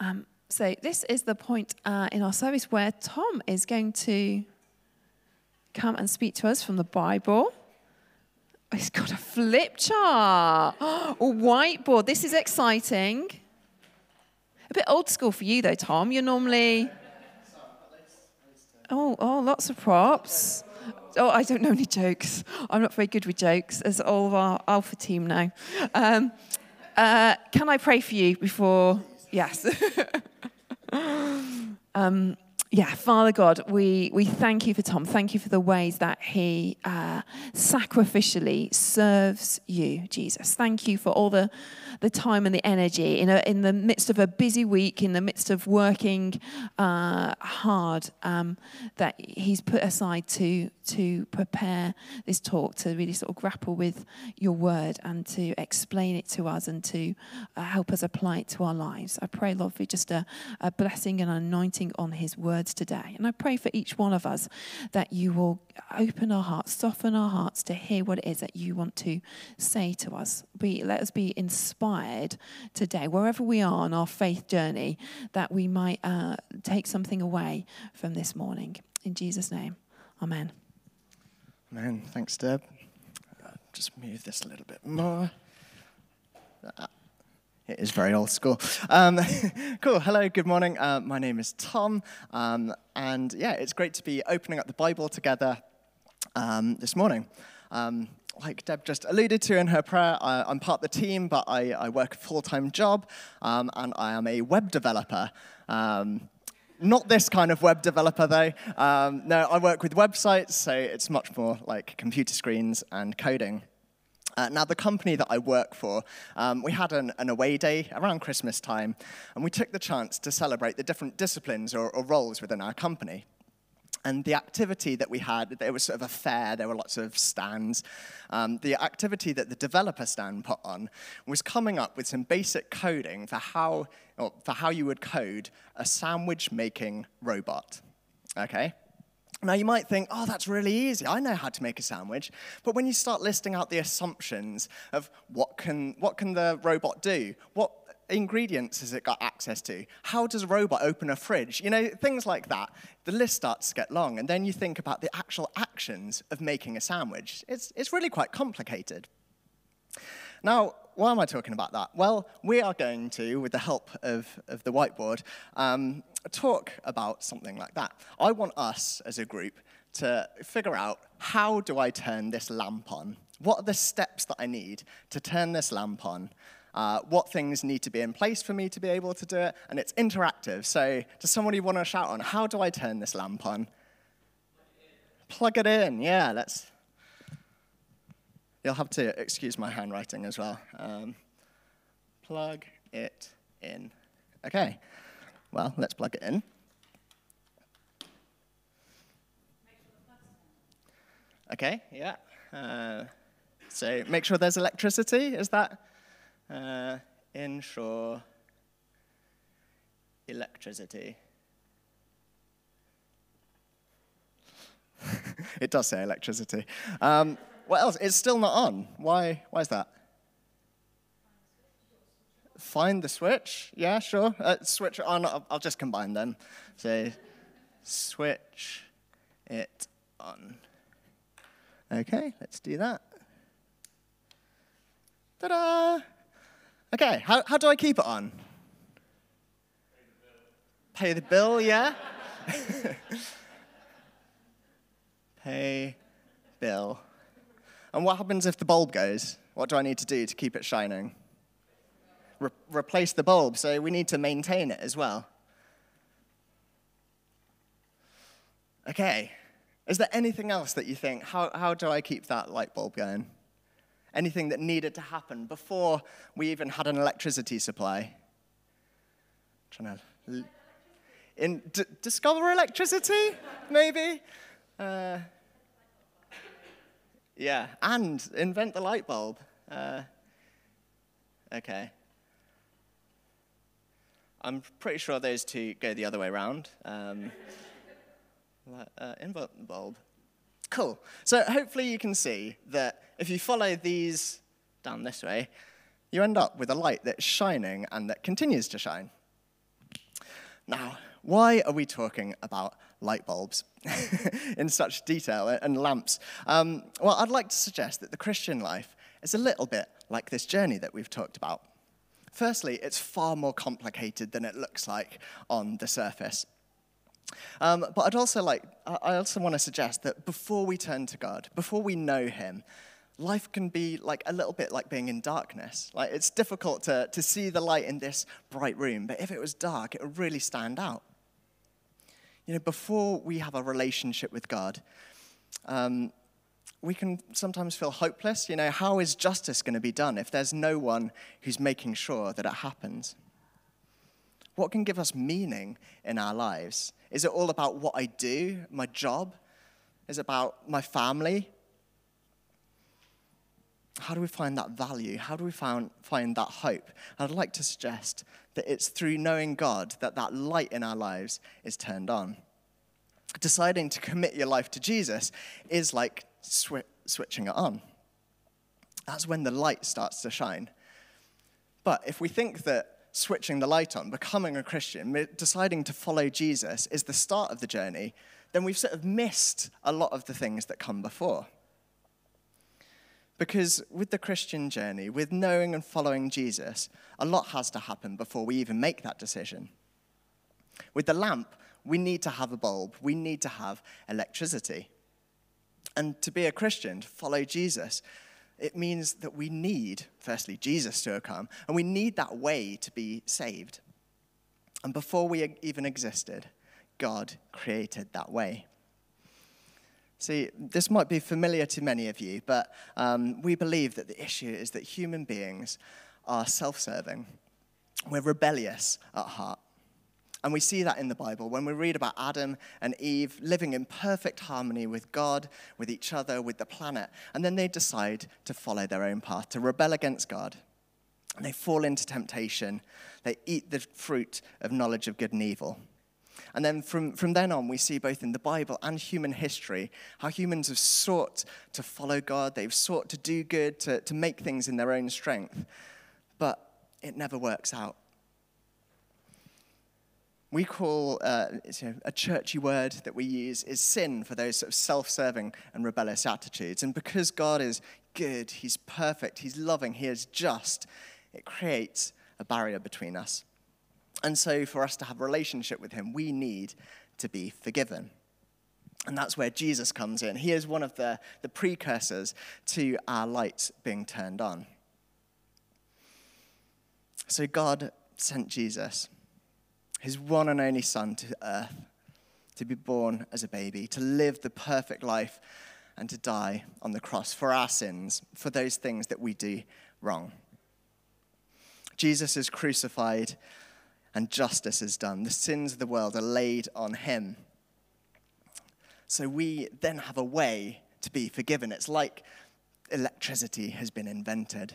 Um, so, this is the point uh, in our service where Tom is going to come and speak to us from the Bible. He's got a flip chart, a whiteboard. This is exciting. A bit old school for you, though, Tom. You're normally. Oh, oh, lots of props. Oh, I don't know any jokes. I'm not very good with jokes, as all of our Alpha team know. Um, uh, can I pray for you before? Yes. um, yeah, Father God, we, we thank you for Tom. Thank you for the ways that he uh, sacrificially serves you, Jesus. Thank you for all the, the time and the energy in, a, in the midst of a busy week, in the midst of working uh, hard, um, that he's put aside to, to prepare this talk, to really sort of grapple with your word and to explain it to us and to uh, help us apply it to our lives. I pray, Lord, for just a, a blessing and anointing on his word words today. And I pray for each one of us that you will open our hearts, soften our hearts to hear what it is that you want to say to us. Be, let us be inspired today, wherever we are on our faith journey, that we might uh, take something away from this morning. In Jesus' name, amen. Amen. Thanks, Deb. Uh, just move this a little bit more. Uh, it is very old school. Um, cool. Hello, good morning. Uh, my name is Tom. Um, and yeah, it's great to be opening up the Bible together um, this morning. Um, like Deb just alluded to in her prayer, I, am part of the team, but I, I work a full time job um, and I am a web developer. Um, not this kind of web developer, though. no, I work with websites, so it's much more like computer screens and coding. Uh, now, the company that I work for, um, we had an, an, away day around Christmas time, and we took the chance to celebrate the different disciplines or, or roles within our company. And the activity that we had, it was sort of a fair, there were lots of stands. Um, the activity that the developer stand put on was coming up with some basic coding for how, for how you would code a sandwich making robot. Okay? Now, you might think, oh, that's really easy. I know how to make a sandwich. But when you start listing out the assumptions of what can, what can the robot do, what ingredients has it got access to, how does a robot open a fridge, you know, things like that, the list starts to get long. And then you think about the actual actions of making a sandwich. It's, it's really quite complicated. Now, why am I talking about that? Well, we are going to, with the help of, of the whiteboard, um, talk about something like that. I want us as a group to figure out how do I turn this lamp on? What are the steps that I need to turn this lamp on? Uh, what things need to be in place for me to be able to do it? And it's interactive. So, does somebody want to shout on, how do I turn this lamp on? Plug it in. Plug it in. Yeah, let's. You'll have to excuse my handwriting as well. Um, plug it in. Okay. Well, let's plug it in. Okay, yeah. Uh, so make sure there's electricity. Is that uh, ensure electricity? it does say electricity. Um, what else? It's still not on. Why? Why is that? find the switch. Yeah, sure. Uh, switch on. I'll, I'll just combine them. So switch it on. Okay, let's do that. Ta-da! Okay, how, how do I keep it on? Pay the bill, Pay the bill yeah? Pay bill. And what happens if the bulb goes? What do I need to do to keep it shining? re- replace the bulb, so we need to maintain it as well. Okay, is there anything else that you think, how, how do I keep that light bulb going? Anything that needed to happen before we even had an electricity supply? trying to in, d- discover electricity, maybe? Uh, yeah, and invent the light bulb. Uh, okay. I'm pretty sure those two go the other way around. Um, uh, invert bulb. Cool. So hopefully you can see that if you follow these down this way, you end up with a light that's shining and that continues to shine. Now, why are we talking about light bulbs in such detail and lamps? Um, well, I'd like to suggest that the Christian life is a little bit like this journey that we've talked about. Firstly, it's far more complicated than it looks like on the surface. Um, but I'd also like, I also want to suggest that before we turn to God, before we know Him, life can be like a little bit like being in darkness. Like it's difficult to, to see the light in this bright room, but if it was dark, it would really stand out. You know, before we have a relationship with God, um, we can sometimes feel hopeless. You know, how is justice going to be done if there's no one who's making sure that it happens? What can give us meaning in our lives? Is it all about what I do, my job? Is it about my family? How do we find that value? How do we find, find that hope? I'd like to suggest that it's through knowing God that that light in our lives is turned on. Deciding to commit your life to Jesus is like sw- switching it on. That's when the light starts to shine. But if we think that switching the light on, becoming a Christian, deciding to follow Jesus is the start of the journey, then we've sort of missed a lot of the things that come before. Because with the Christian journey, with knowing and following Jesus, a lot has to happen before we even make that decision. With the lamp, we need to have a bulb, we need to have electricity. And to be a Christian, to follow Jesus, it means that we need, firstly, Jesus to come, and we need that way to be saved. And before we even existed, God created that way. See, this might be familiar to many of you, but um, we believe that the issue is that human beings are self serving. We're rebellious at heart. And we see that in the Bible when we read about Adam and Eve living in perfect harmony with God, with each other, with the planet. And then they decide to follow their own path, to rebel against God. And they fall into temptation. They eat the fruit of knowledge of good and evil. And then from, from then on, we see both in the Bible and human history how humans have sought to follow God, they've sought to do good, to, to make things in their own strength. But it never works out we call uh, a churchy word that we use is sin for those sort of self-serving and rebellious attitudes. And because God is good, He's perfect, He's loving, He is just, it creates a barrier between us. And so, for us to have a relationship with Him, we need to be forgiven. And that's where Jesus comes in. He is one of the, the precursors to our lights being turned on. So, God sent Jesus his one and only Son to earth, to be born as a baby, to live the perfect life, and to die on the cross for our sins, for those things that we do wrong. Jesus is crucified and justice is done. The sins of the world are laid on him. So we then have a way to be forgiven. It's like electricity has been invented.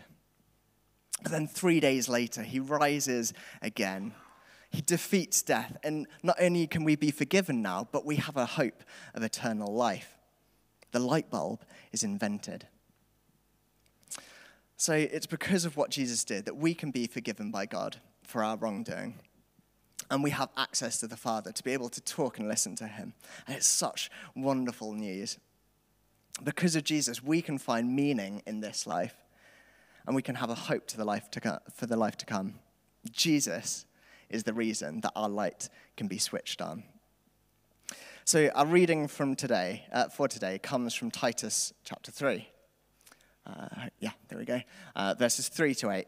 Then three days later, he rises again he defeats death. And not only can we be forgiven now, but we have a hope of eternal life. The light bulb is invented. So it's because of what Jesus did that we can be forgiven by God for our wrongdoing. And we have access to the Father to be able to talk and listen to Him. And it's such wonderful news. Because of Jesus, we can find meaning in this life, and we can have a hope to the life to for the life to come. Jesus is the reason that our light can be switched on. So, our reading from today, uh, for today, comes from Titus chapter 3. Uh, yeah, there we go. Uh, verses 3 to 8.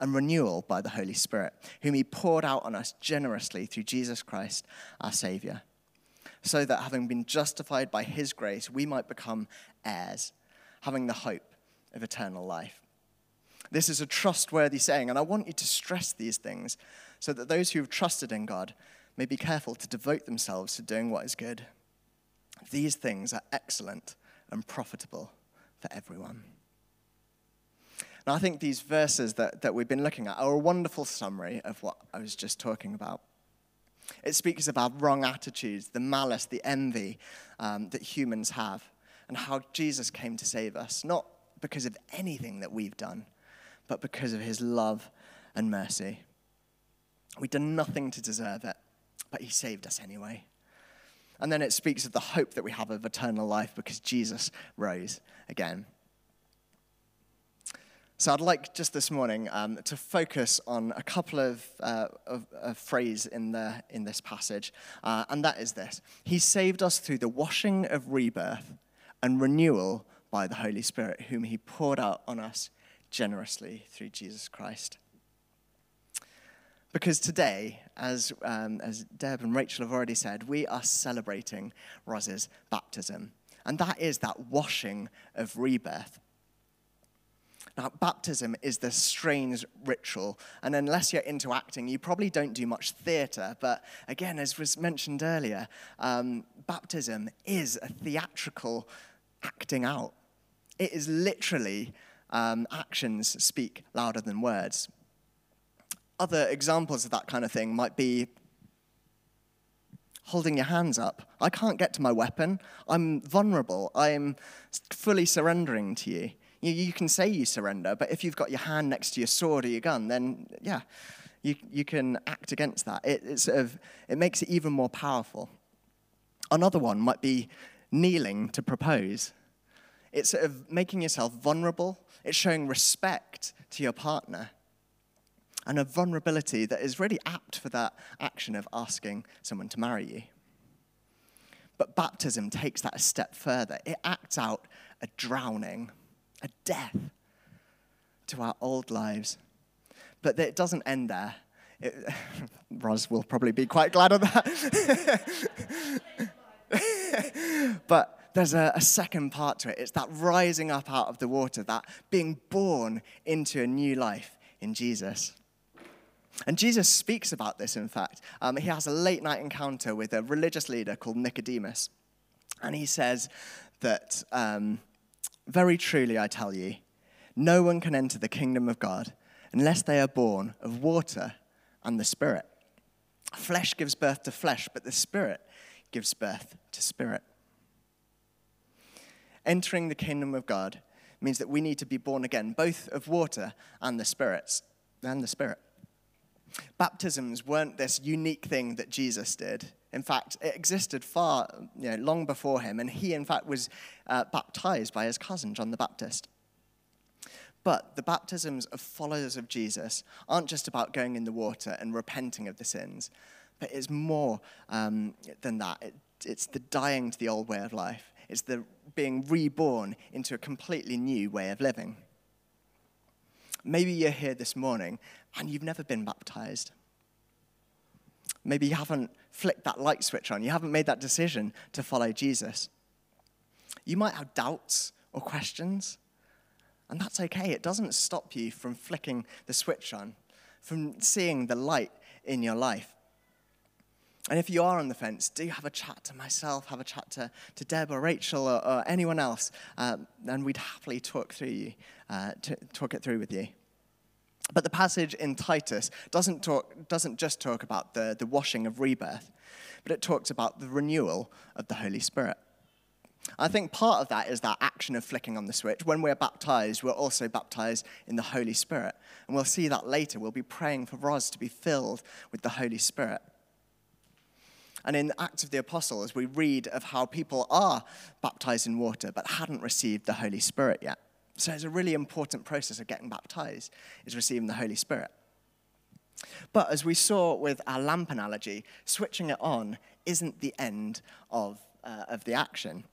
and renewal by the Holy Spirit, whom he poured out on us generously through Jesus Christ, our Savior, so that having been justified by his grace, we might become heirs, having the hope of eternal life. This is a trustworthy saying, and I want you to stress these things so that those who have trusted in God may be careful to devote themselves to doing what is good. These things are excellent and profitable for everyone. Now, I think these verses that, that we've been looking at are a wonderful summary of what I was just talking about. It speaks about wrong attitudes, the malice, the envy um, that humans have, and how Jesus came to save us, not because of anything that we've done, but because of his love and mercy. We've done nothing to deserve it, but he saved us anyway. And then it speaks of the hope that we have of eternal life because Jesus rose again. So I'd like just this morning um, to focus on a couple of, uh, of, of phrases in, the, in this passage, uh, and that is this He saved us through the washing of rebirth and renewal by the Holy Spirit, whom He poured out on us generously through Jesus Christ. Because today, as, um, as Deb and Rachel have already said, we are celebrating Roz's baptism. And that is that washing of rebirth. Now, baptism is this strange ritual, and unless you're into acting, you probably don't do much theatre. But again, as was mentioned earlier, um, baptism is a theatrical acting out. It is literally um, actions speak louder than words. Other examples of that kind of thing might be holding your hands up. I can't get to my weapon. I'm vulnerable. I'm fully surrendering to you. You. You can say you surrender, but if you've got your hand next to your sword or your gun, then yeah, you, you can act against that. It, it, sort of, it makes it even more powerful. Another one might be kneeling to propose. It's sort of making yourself vulnerable, it's showing respect to your partner and a vulnerability that is really apt for that action of asking someone to marry you. But baptism takes that a step further. It acts out a drowning, a death to our old lives. But it doesn't end there. It, Roz will probably be quite glad of that. but there's a, a, second part to it. It's that rising up out of the water, that being born into a new life in Jesus. And Jesus speaks about this, in fact. Um, he has a late night encounter with a religious leader called Nicodemus. And he says that, um, very truly, I tell you, no one can enter the kingdom of God unless they are born of water and the Spirit. Flesh gives birth to flesh, but the Spirit gives birth to spirit. Entering the kingdom of God means that we need to be born again, both of water and the spirits, and the spirit. Baptisms weren't this unique thing that Jesus did. In fact, it existed far, you know, long before him, and he, in fact, was uh, baptized by his cousin, John the Baptist. But the baptisms of followers of Jesus aren't just about going in the water and repenting of the sins, but it's more um, than that. It, it's the dying to the old way of life, it's the being reborn into a completely new way of living. Maybe you're here this morning and you've never been baptized. Maybe you haven't flicked that light switch on. You haven't made that decision to follow Jesus. You might have doubts or questions, and that's okay. It doesn't stop you from flicking the switch on, from seeing the light in your life. And if you are on the fence, do have a chat to myself, have a chat to, to Deb or Rachel or, or anyone else, um, and we'd happily talk through you, uh, talk it through with you. But the passage in Titus doesn't, talk, doesn't just talk about the, the washing of rebirth, but it talks about the renewal of the Holy Spirit. I think part of that is that action of flicking on the switch. When we're baptized, we're also baptized in the Holy Spirit. And we'll see that later. We'll be praying for Roz to be filled with the Holy Spirit. And in the Acts of the Apostles, we read of how people are baptized in water but hadn't received the Holy Spirit yet. So it's a really important process of getting baptized, is receiving the Holy Spirit. But as we saw with our lamp analogy, switching it on isn't the end of, uh, of the action.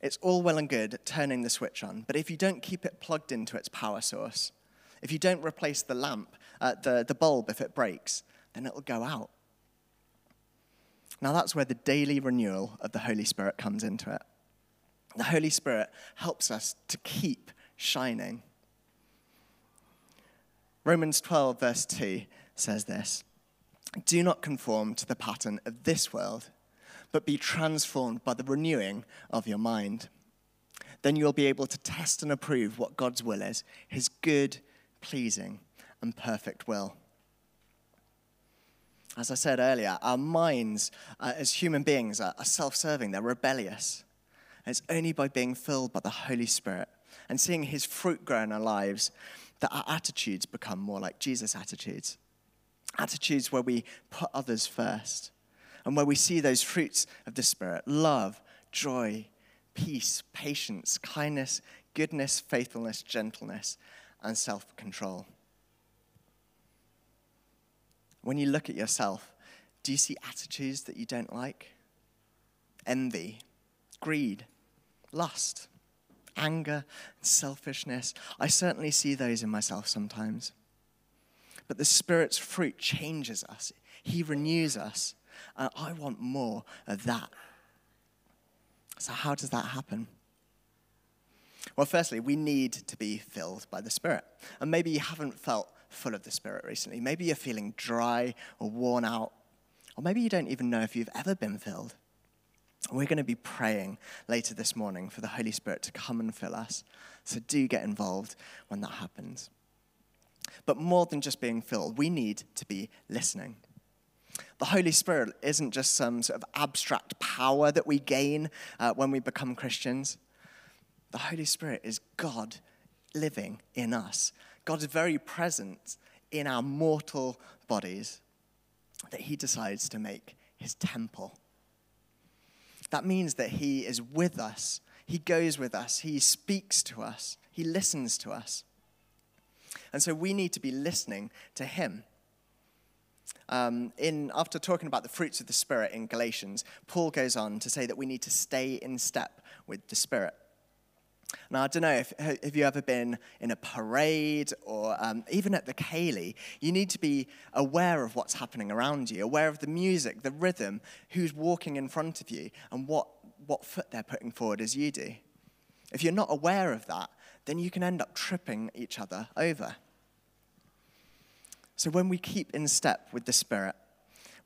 It's all well and good turning the switch on, but if you don't keep it plugged into its power source, if you don't replace the lamp, uh, the, the bulb if it breaks, then it'll go out. Now, that's where the daily renewal of the Holy Spirit comes into it. The Holy Spirit helps us to keep shining. Romans 12, verse 2 says this Do not conform to the pattern of this world, but be transformed by the renewing of your mind. Then you'll be able to test and approve what God's will is, his good, pleasing, and perfect will. As I said earlier, our minds uh, as human beings are, are self serving, they're rebellious. And it's only by being filled by the Holy Spirit and seeing his fruit grow in our lives that our attitudes become more like Jesus' attitudes. Attitudes where we put others first and where we see those fruits of the Spirit love, joy, peace, patience, kindness, goodness, faithfulness, gentleness, and self control. When you look at yourself, do you see attitudes that you don't like? Envy, greed, lust, anger, selfishness. I certainly see those in myself sometimes. But the Spirit's fruit changes us, He renews us. And I want more of that. So, how does that happen? Well, firstly, we need to be filled by the Spirit. And maybe you haven't felt full of the Spirit recently. Maybe you're feeling dry or worn out, or maybe you don't even know if you've ever been filled. We're going to be praying later this morning for the Holy Spirit to come and fill us. So do get involved when that happens. But more than just being filled, we need to be listening. The Holy Spirit isn't just some sort of abstract power that we gain uh, when we become Christians. The Holy Spirit is God living in us. God is very present in our mortal bodies that he decides to make his temple. That means that he is with us, he goes with us, he speaks to us, he listens to us. And so we need to be listening to him. Um, in, after talking about the fruits of the Spirit in Galatians, Paul goes on to say that we need to stay in step with the Spirit. Now, I don't know if have you ever been in a parade or um, even at the Ceilidh. You need to be aware of what's happening around you, aware of the music, the rhythm, who's walking in front of you, and what, what foot they're putting forward as you do. If you're not aware of that, then you can end up tripping each other over. So, when we keep in step with the Spirit,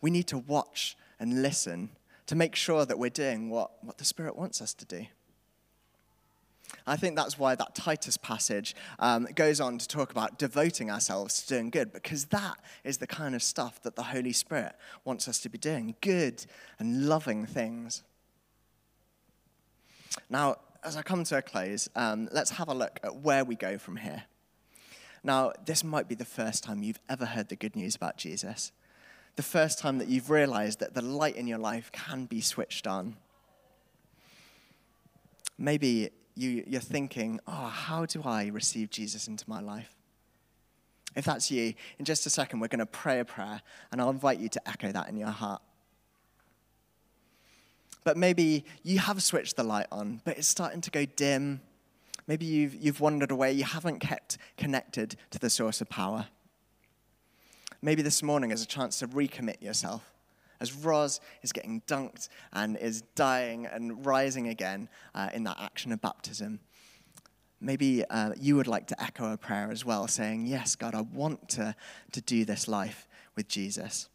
we need to watch and listen to make sure that we're doing what, what the Spirit wants us to do. I think that's why that Titus passage um, goes on to talk about devoting ourselves to doing good, because that is the kind of stuff that the Holy Spirit wants us to be doing good and loving things. Now, as I come to a close, um, let's have a look at where we go from here. Now, this might be the first time you've ever heard the good news about Jesus, the first time that you've realized that the light in your life can be switched on. Maybe you, you're thinking, oh, how do I receive Jesus into my life? If that's you, in just a second, we're going to pray a prayer, and I'll invite you to echo that in your heart. But maybe you have switched the light on, but it's starting to go dim. Maybe you've, you've wandered away, you haven't kept connected to the source of power. Maybe this morning is a chance to recommit yourself as Roz is getting dunked and is dying and rising again uh, in that action of baptism, maybe uh, you would like to echo a prayer as well, saying, Yes, God, I want to, to do this life with Jesus.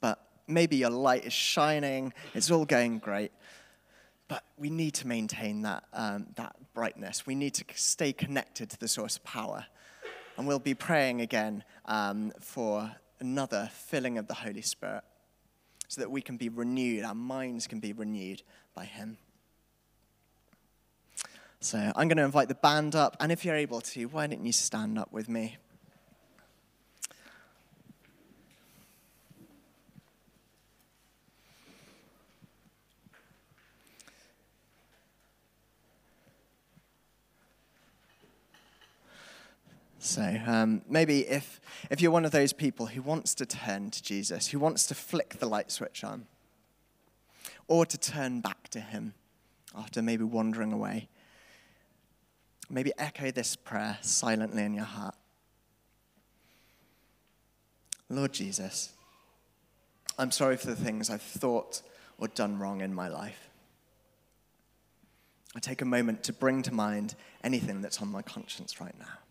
But maybe your light is shining, it's all going great. But we need to maintain that, um, that brightness. We need to stay connected to the source of power. And we'll be praying again um, for another filling of the Holy Spirit so that we can be renewed, our minds can be renewed by Him. So I'm going to invite the band up, and if you're able to, why don't you stand up with me? So um, maybe if, if you're one of those people who wants to turn to Jesus, who wants to flick the light switch on, or to turn back to Him after maybe wandering away, maybe echo this prayer silently in your heart. Lord Jesus, I'm sorry for the things I've thought or done wrong in my life. I take a moment to bring to mind anything that's on my conscience right now.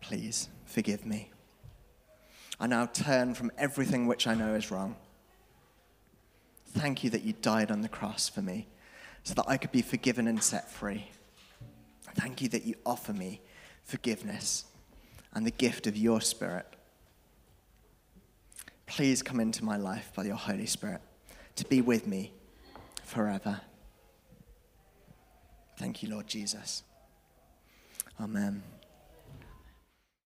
Please forgive me. I now turn from everything which I know is wrong. Thank you that you died on the cross for me so that I could be forgiven and set free. Thank you that you offer me forgiveness and the gift of your Spirit. Please come into my life by your Holy Spirit to be with me forever. Thank you, Lord Jesus. Amen.